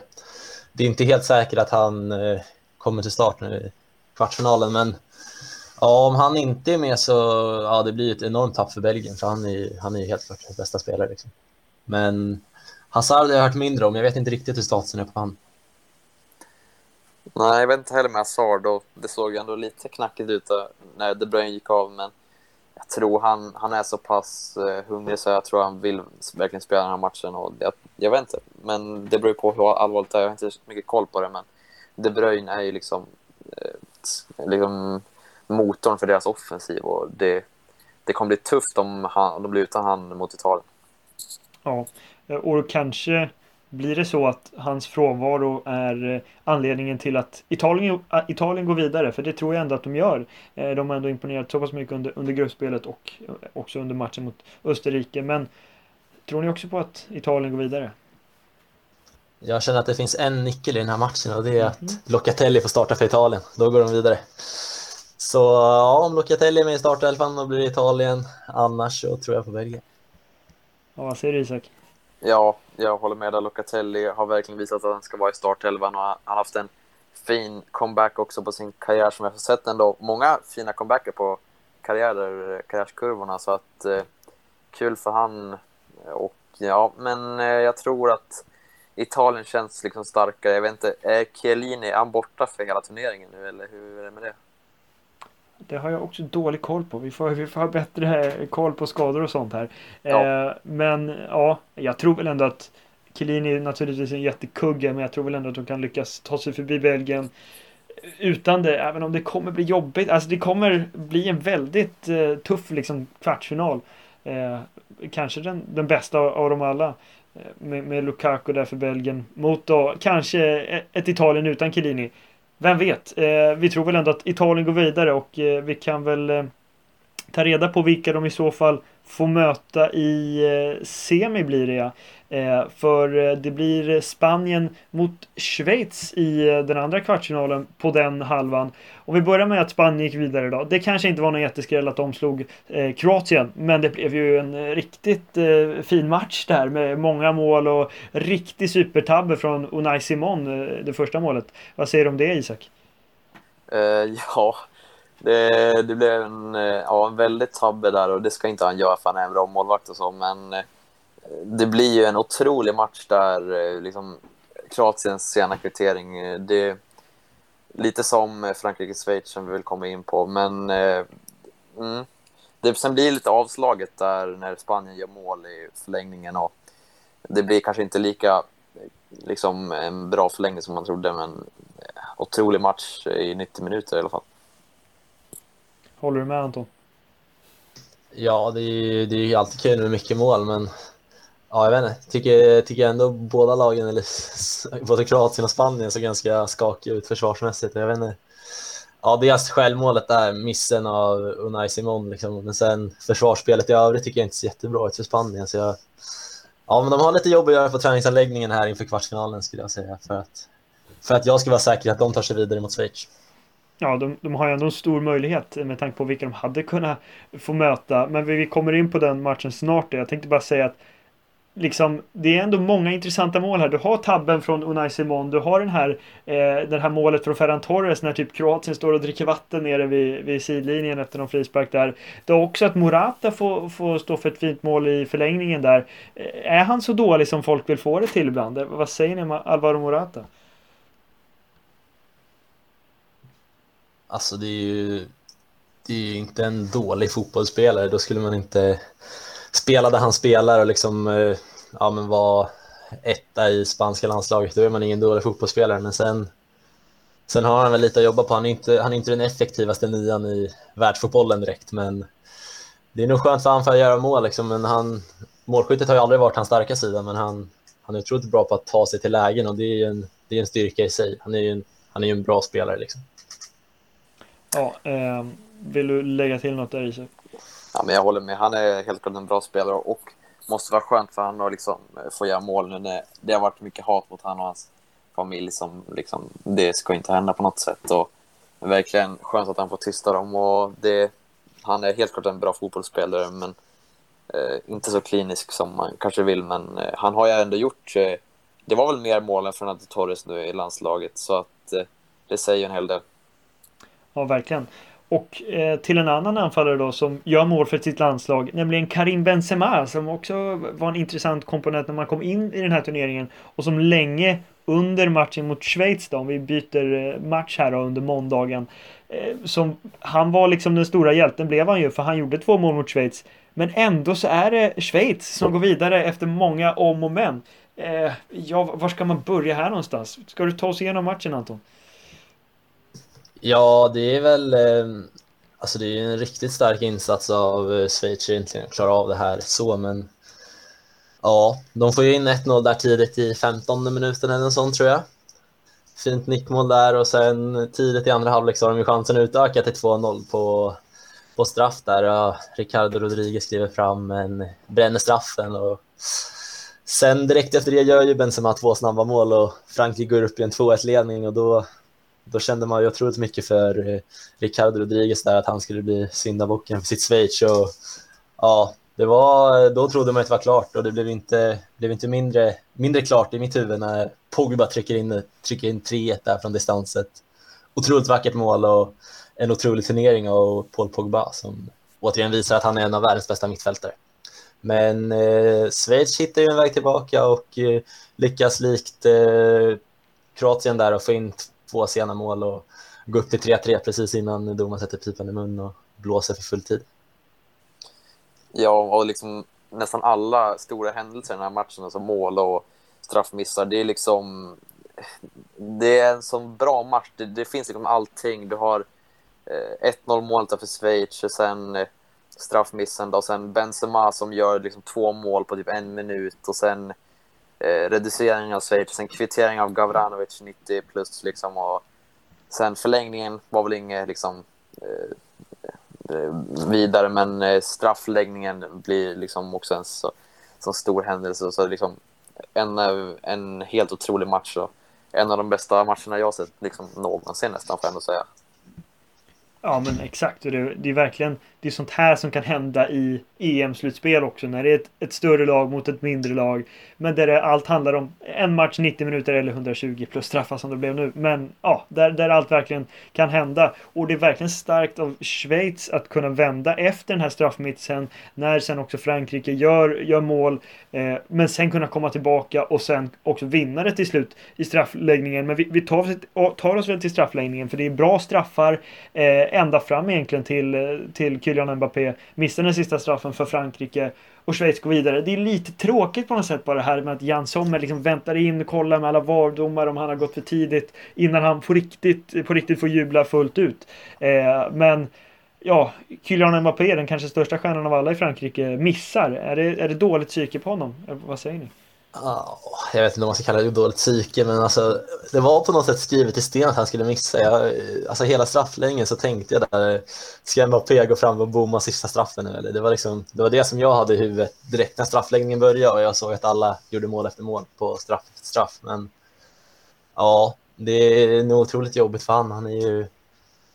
det är inte helt säkert att han eh, kommer till start nu i kvartsfinalen, men ja, om han inte är med så ja, det blir ett enormt tapp för Belgien, för han är, han är helt klart bästa spelare. Liksom. Men Hazard har jag hört mindre om, jag vet inte riktigt hur statusen är på honom. Nej, jag vet inte heller med Hazard och det såg ändå lite knackigt ut eh, när De Bruyne gick av, men jag tror han, han är så pass eh, hungrig så jag tror han vill verkligen spela den här matchen. Och jag, jag vet inte, men det beror på hur allvarligt det är. Jag har inte så mycket koll på det, men De Bruyne är ju liksom, eh, liksom motorn för deras offensiv och det, det kommer bli tufft om, han, om de blir utan han mot Italien. Ja, eh, och kanske blir det så att hans frånvaro är eh, anledningen till att Italien, Italien går vidare? För det tror jag ändå att de gör. De har ändå imponerat så pass mycket under, under gruppspelet och också under matchen mot Österrike. Men tror ni också på att Italien går vidare? Jag känner att det finns en nyckel i den här matchen och det är att mm. Locatelli får starta för Italien. Då går de vidare. Så ja, om Locatelli är med i startelvan då blir det Italien. Annars så tror jag på Belgien. Ja, vad säger du Isak? Ja, jag håller med där. Locatelli har verkligen visat att han ska vara i startelvan och han har haft en fin comeback också på sin karriär som jag har sett ändå. Många fina comebacker på karriärer, karriärskurvorna så att eh, kul för han. Och ja, men eh, jag tror att Italien känns liksom starkare. Jag vet inte, är Chiellini, är han borta för hela turneringen nu eller hur är det med det? Det har jag också dålig koll på. Vi får, vi får ha bättre koll på skador och sånt här. Ja. Eh, men ja, jag tror väl ändå att Chiellini är naturligtvis en jättekugge, men jag tror väl ändå att de kan lyckas ta sig förbi Belgien utan det, även om det kommer bli jobbigt. Alltså det kommer bli en väldigt eh, tuff liksom, kvartsfinal. Eh, kanske den, den bästa av, av dem alla. Eh, med, med Lukaku där för Belgien. Mot då kanske ett Italien utan Chiellini. Vem vet? Eh, vi tror väl ändå att Italien går vidare och eh, vi kan väl eh, ta reda på vilka de i så fall får möta i eh, semi blir det ja. Eh, för eh, det blir eh, Spanien mot Schweiz i eh, den andra kvartsfinalen på den halvan. Om vi börjar med att Spanien gick vidare då. Det kanske inte var någon jätteskräll att de slog eh, Kroatien. Men det blev ju en riktigt fin match där med många mål och riktig supertabbe från Unai Simon, det första målet. Vad säger du om det Isak? Uh, ja, det, det blev en, eh, ja, en väldigt tabbe där och det ska inte han göra för han är en bra målvakt och så, men eh, det blir ju en otrolig match där, eh, liksom Kroatiens sena kvittering. Det lite som Frankrike-Schweiz som vi vill komma in på, men mm, det sen blir lite avslaget där när Spanien gör mål i förlängningen och det blir kanske inte lika liksom en bra förlängning som man trodde, men otrolig match i 90 minuter i alla fall. Håller du med Anton? Ja, det är ju det är alltid kul med mycket mål, men ja, jag vet inte. Tycker, tycker ändå båda lagen, eller (laughs) både Kroatien och Spanien, såg ganska skakiga ut försvarsmässigt. Jag vet inte. Ja, deras alltså självmålet där, missen av Unai Simon, liksom. men sen försvarsspelet i övrigt tycker jag inte ser jättebra ut för Spanien. Så jag, ja, men de har lite jobb att göra på träningsanläggningen här inför kvartsfinalen skulle jag säga, för att, för att jag ska vara säker att de tar sig vidare mot Schweiz ja, de, de har ju ändå en stor möjlighet med tanke på vilka de hade kunnat få möta. Men vi kommer in på den matchen snart. Jag tänkte bara säga att liksom, det är ändå många intressanta mål här. Du har tabben från Unai Simon. Du har den här, eh, det här målet från Ferran Torres när typ Kroatien står och dricker vatten nere vid, vid sidlinjen efter någon frispark där. Du har också att Morata får, får stå för ett fint mål i förlängningen där. Eh, är han så dålig som folk vill få det till ibland? Eh, vad säger ni om Alvaro Morata? Alltså det är ju, det är ju inte en dålig fotbollsspelare. Då skulle man inte spela där han spelar och liksom eh, ja, men vara etta i spanska landslaget. Då är man ingen dålig fotbollsspelare. Men sen, sen har han väl lite att jobba på. Han är inte, han är inte den effektivaste nian i världsfotbollen direkt. Men det är nog skönt för honom för att göra mål. Liksom. Men han, målskyttet har ju aldrig varit hans starka sida. Men han, han är otroligt bra på att ta sig till lägen och det är en, det är en styrka i sig. Han är ju en, han är ju en bra spelare. Liksom. Ja, eh, vill du lägga till något där Isak? Ja, men jag håller med. Han är helt klart en bra spelare och måste vara skönt för honom att liksom eh, få göra mål nu när det har varit mycket hat mot honom och hans familj som liksom, det ska inte hända på något sätt och verkligen skönt att han får tysta dem och det, han är helt klart en bra fotbollsspelare men eh, inte så klinisk som man kanske vill men eh, han har ju ändå gjort eh, det var väl mer mål än Fernando Torres nu i landslaget så att eh, det säger en hel del. Ja, verkligen. Och eh, till en annan anfallare då som gör mål för sitt landslag, nämligen Karim Benzema som också var en intressant komponent när man kom in i den här turneringen och som länge under matchen mot Schweiz då, om vi byter eh, match här då, under måndagen. Eh, som, han var liksom den stora hjälten blev han ju för han gjorde två mål mot Schweiz. Men ändå så är det Schweiz som går vidare efter många om och men. Eh, ja, var ska man börja här någonstans? Ska du ta oss igenom matchen Anton? Ja, det är väl eh, alltså det är en riktigt stark insats av eh, Schweiz egentligen att klara av det här så, men Ja, de får ju in 1-0 där tidigt i 15 minuten eller något sånt tror jag. Fint nickmål där och sen tidigt i andra halvlek så har de ju chansen att utöka till 2-0 på, på straff där. Ja, Ricardo Rodriguez skriver fram en, bränner straffen och sen direkt efter det gör ju Benzema två snabba mål och Frankrike går upp i en 2-1-ledning och då, då kände man ju otroligt mycket för eh, Ricardo Rodriguez där att han skulle bli syndabocken för sitt Schweiz och ja, det var, då trodde man att det var klart och det blev inte, blev inte mindre, mindre klart i mitt huvud när Pogba trycker in, trycker in 3-1 där från distanset. Otroligt vackert mål och en otrolig turnering av Paul Pogba som återigen visar att han är en av världens bästa mittfältare. Men eh, Schweiz hittar ju en väg tillbaka och eh, lyckas likt eh, Kroatien där och få in två sena mål och gå upp till 3-3 precis innan domaren sätter pipan i mun och blåser för full tid. Ja, och liksom nästan alla stora händelser i den här matchen, alltså mål och straffmissar, det är liksom... Det är en sån bra match. Det, det finns liksom allting. Du har eh, 1-0 målet för Schweiz och sen eh, straffmissen då, och sen Benzema som gör liksom två mål på typ en minut och sen eh, reducering av Schweiz sen kvittering av Gavranovic 90 plus liksom och sen förlängningen var väl inget liksom eh, eh vidare, men eh, straffläggningen blir liksom också en så, så stor händelse. Så liksom en, en helt otrolig match och en av de bästa matcherna jag sett liksom någonsin nästan, får jag ändå säga. Ja men exakt. Och det, det, är verkligen det är sånt här som kan hända i EM-slutspel också. När det är ett, ett, större lag mot ett mindre lag. Men där det, allt handlar om en match 90 minuter eller 120 plus straffar som det blev nu. Men ja, där, där allt verkligen kan hända. Och det är verkligen starkt av Schweiz att kunna vända efter den här straffmitsen. När sen också Frankrike gör, gör mål. Eh, men sen kunna komma tillbaka och sen också vinna det till slut i straffläggningen. Men vi, vi tar, oss, tar oss väl till straffläggningen för det är bra straffar. Eh, ända fram egentligen till, eh, till Kylian Mbappé. Missar den sista straffen Liksom för Frankrike och Schweiz går vidare. Det är lite tråkigt på något sätt bara det här med att Jan Sommer liksom väntar in och kollar med alla vardomar om han har gått för tidigt innan han på riktigt, på riktigt får jubla fullt ut. Eh, men ja, Kylian Mbappé, den kanske största stjärnan av alla i Frankrike, missar. Är det, är det dåligt psyke på honom? Eh, vad säger ni? Jag vet inte om man ska kalla det dåligt psyke, men alltså, det var på något sätt skrivet i sten att han skulle missa. Jag, alltså hela strafflängden så tänkte jag där, ska Mbappé gå fram och bomma sista straffen nu? Eller? Det, var liksom, det var det som jag hade i huvudet direkt när straffläggningen började och jag såg att alla gjorde mål efter mål på straff efter straff. Men ja, det är nog otroligt jobbigt för han. Han är ju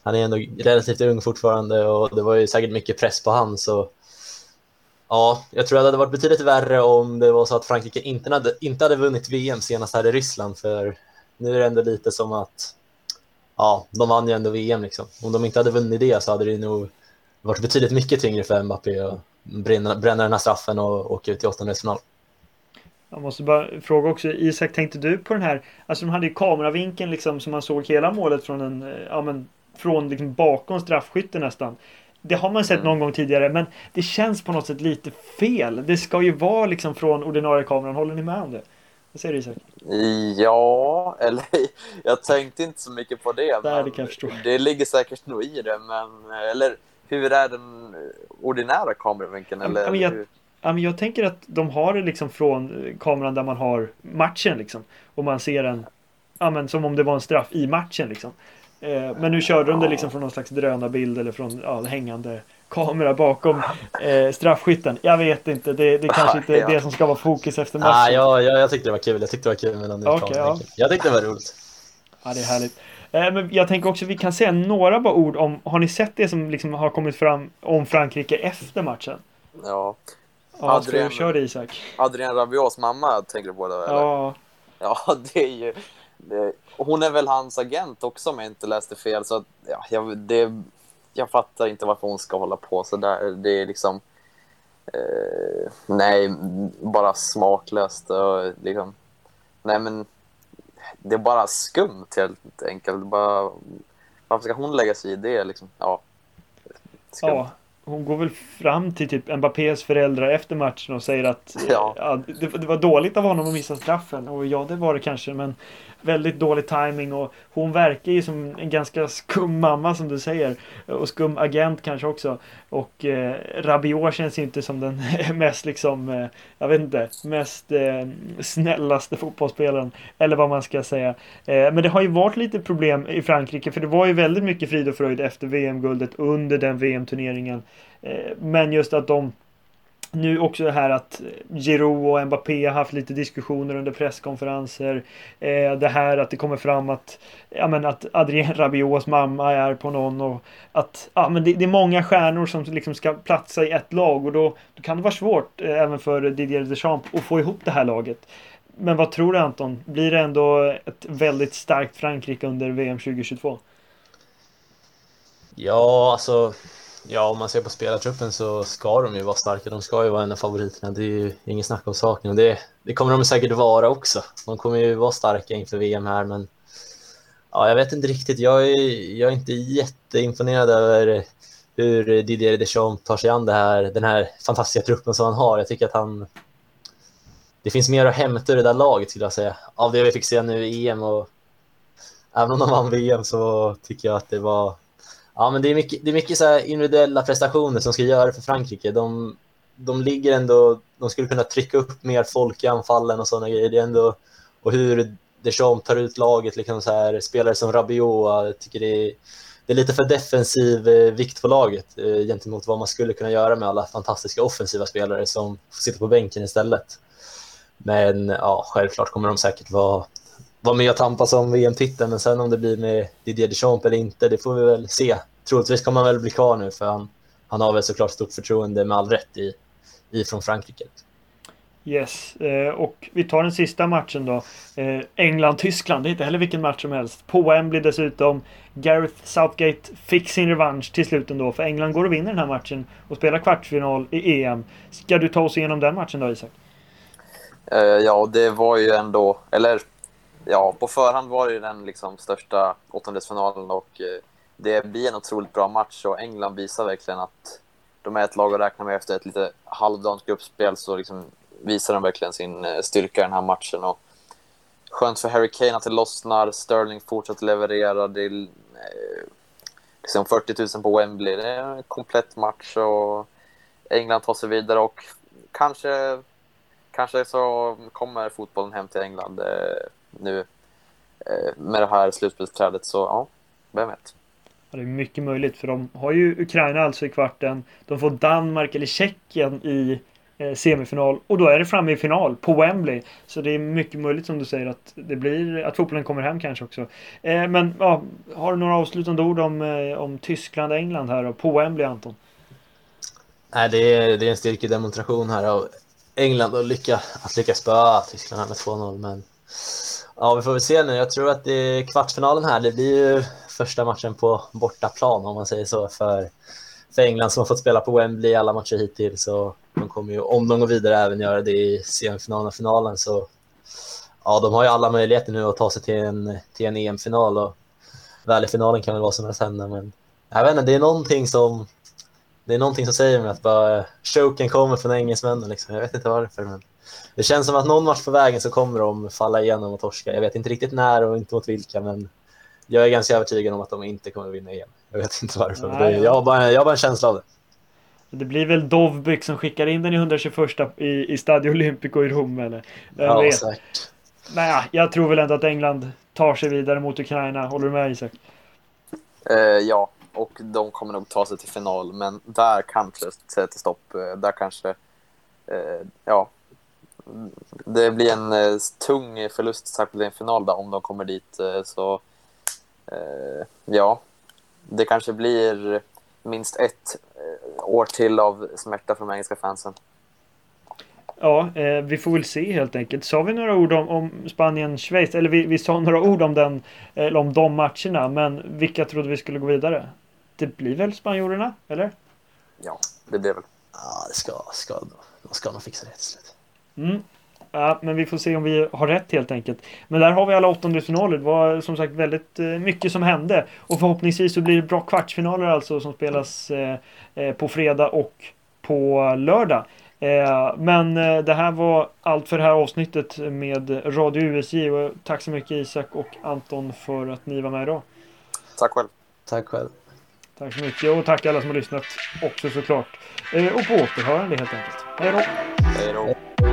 han är ändå relativt ung fortfarande och det var ju säkert mycket press på han. Så Ja, jag tror att det hade varit betydligt värre om det var så att Frankrike inte hade, inte hade vunnit VM senast här i Ryssland, för nu är det ändå lite som att ja, de vann ju ändå VM liksom. Om de inte hade vunnit det så hade det nog varit betydligt mycket tyngre för Mbappé att bränna, bränna den här straffen och åka ut i åttondelsfinal. Jag måste bara fråga också, Isak, tänkte du på den här, alltså de hade ju kameravinkeln liksom som man såg hela målet från en, eh, ja men från liksom bakom straffskytten nästan. Det har man sett mm. någon gång tidigare men det känns på något sätt lite fel. Det ska ju vara liksom från ordinarie kameran. Håller ni med om det? Vad säger du Isak? Ja, eller (laughs) jag tänkte inte så mycket på det. Nej, det, kan jag det ligger säkert nog i det. Men, eller hur är den ordinära kameravinkeln? Eller ja, men jag, ja, men jag tänker att de har det liksom från kameran där man har matchen liksom. Och man ser den ja, men som om det var en straff i matchen liksom. Eh, men nu körde de det liksom från någon slags drönarbild eller från ja, hängande kamera bakom eh, straffskytten. Jag vet inte, det, det kanske inte är det som ska vara fokus efter matchen. Ah, ja, ja, jag tyckte det var kul. Jag tyckte det var kul med den okay, ja. Jag tyckte det var roligt. Ja, det är härligt. Eh, men jag tänker också vi kan säga några bara ord om, har ni sett det som liksom har kommit fram om Frankrike efter matchen? Ja. Ja, Adrien, kör det Isak. Adrien Rabiots mamma tänker du på det? Eller? Ja. Ja, (laughs) det är ju det, hon är väl hans agent också om jag inte läste fel. Så ja, jag, det, jag fattar inte varför hon ska hålla på så där. Det är liksom... Eh, nej, bara smaklöst. Och liksom, nej, men det är bara skumt helt enkelt. Bara, varför ska hon lägga sig i det? Liksom? Ja, skumt. ja, hon går väl fram till typ Mbappés föräldrar efter matchen och säger att ja. ja det, det, var dåligt av honom att missa straffen. Och ja, det var det kanske, men väldigt dålig timing och hon verkar ju som en ganska skum mamma som du säger. Och skum agent kanske också. Och eh, Rabiot känns ju inte som den (laughs) mest liksom, eh, jag vet inte, mest eh, snällaste fotbollsspelaren. Eller vad man ska säga. Eh, men det har ju varit lite problem i Frankrike för det var ju väldigt mycket frid och fröjd efter VM-guldet under den VM-turneringen. Eh, men just att de nu också det här att Giroud och Mbappé har haft lite diskussioner under presskonferenser. Eh, det här att det kommer fram att, ja, men att Adrien (laughs) Rabiots mamma är på någon och att ja, men det, det, är många stjärnor som liksom ska platsa i ett lag och då, då kan det vara svårt eh, även för Didier Deschamps att få ihop det här laget. Men vad tror du Anton? Blir det ändå ett väldigt starkt Frankrike under VM 2022? Ja, alltså Ja, om man ser på spelartruppen så ska de ju vara starka. De ska ju vara en av favoriterna. Det är ju inget snack om saken. Och det, det kommer de säkert vara också. De kommer ju vara starka inför VM här, men ja, jag vet inte riktigt. Jag är, jag är inte jätteimponerad över hur Didier Deschamps tar sig an det här, den här fantastiska truppen som han har. Jag tycker att han... Det finns mer att hämta ur det där laget skulle jag säga. Av det vi fick se nu i EM och även om de vann VM så tycker jag att det var Ja, men det är mycket, det är mycket så individuella prestationer som ska göra för Frankrike. De, de ligger ändå, de skulle kunna trycka upp mer folk i anfallen och sådana grejer. Det är ändå, och hur Deschamps tar ut laget, liksom så här, spelare som Rabiot, jag tycker det är, det är lite för defensiv eh, vikt på laget eh, gentemot vad man skulle kunna göra med alla fantastiska offensiva spelare som får sitta på bänken istället. Men ja, självklart kommer de säkert vara vara med och tampas om VM-titeln, men sen om det blir med Didier Deschamps eller inte, det får vi väl se. Troligtvis kommer han väl bli kvar nu, för han, han har väl såklart stort förtroende med all rätt i, i från Frankrike. Yes, eh, och vi tar den sista matchen då. Eh, England-Tyskland, det är inte heller vilken match som helst. På Wembley dessutom. Gareth Southgate fick sin revansch till slut ändå, för England går och vinner den här matchen och spelar kvartsfinal i EM. Ska du ta oss igenom den matchen då, Isak? Uh, ja, det var ju ändå, eller ja, på förhand var det den liksom största åttondelsfinalen och eh, det blir en otroligt bra match och England visar verkligen att de är ett lag att räkna med efter ett lite halvdant gruppspel så liksom visar de verkligen sin eh, styrka i den här matchen. Och skönt för Harry Kane att det lossnar, Sterling fortsätter leverera, det är eh, liksom 40 000 på Wembley, det är en komplett match och England tar sig vidare och kanske, kanske så kommer fotbollen hem till England nu eh, med det här slutspelsträdet. Så ja, vem vet. Ja, det är mycket möjligt för de har ju Ukraina alltså i kvarten. De får Danmark eller Tjeckien i eh, semifinal och då är det framme i final på Wembley. Så det är mycket möjligt som du säger att det blir att fotbollen kommer hem kanske också. Eh, men ja, har du några avslutande ord om, om Tyskland England här och på Wembley Anton? Nej, det är, det är en styrkedemonstration här av England och lycka, att lyckas spöa Tyskland här med 2-0 men Ja, vi får väl se nu. Jag tror att det kvartsfinalen här. Det blir ju första matchen på bortaplan om man säger så för, för England som har fått spela på Wembley alla matcher hittills. Så de kommer ju, om de går vidare, även göra det i semifinalen och finalen. Så ja, de har ju alla möjligheter nu att ta sig till en, till en EM-final och väl i finalen kan väl vara som helst hända. Men jag vet inte, det är någonting som det är någonting som säger mig att bara choken kommer från engelsmännen. Liksom. Jag vet inte varför, men det känns som att någon match på vägen så kommer de falla igenom och torska. Jag vet inte riktigt när och inte mot vilka, men jag är ganska övertygad om att de inte kommer vinna igen. Jag vet inte varför. Nej, det, jag, har bara, jag har bara en känsla av det. Det blir väl Dovbyk som skickar in den i 121 i, i Stadio Olimpico i Rom eller? Jag ja, vet. säkert. Nej, jag tror väl ändå att England tar sig vidare mot Ukraina. Håller du med Isak? Uh, ja, och de kommer nog ta sig till final, men där kanske sätter stopp. Eh, där kanske, uh, ja, det blir en eh, tung förlust särskilt i en final då, om de kommer dit. Eh, så eh, ja, det kanske blir minst ett eh, år till av smärta för de engelska fansen. Ja, eh, vi får väl se helt enkelt. Sa vi några ord om, om Spanien-Schweiz? Eller vi, vi sa några ord om, den, eller om de matcherna, men vilka trodde vi skulle gå vidare? Det blir väl spanjorerna, eller? Ja, det blir väl. Ja, det ska, ska, de ska nog fixa det till slut. Mm. Ja, men vi får se om vi har rätt helt enkelt. Men där har vi alla åttondelsfinaler. Det var som sagt väldigt eh, mycket som hände. Och förhoppningsvis så blir det bra kvartsfinaler alltså som spelas eh, eh på fredag och på lördag. Men det här var allt för det här avsnittet med Radio USJ. Och tack så mycket Isak och Anton för att ni var med idag. Tack själv. Tack själv. Tack så mycket och tack alla som har lyssnat också såklart. och på återhörande helt enkelt. Hej då! Hej då!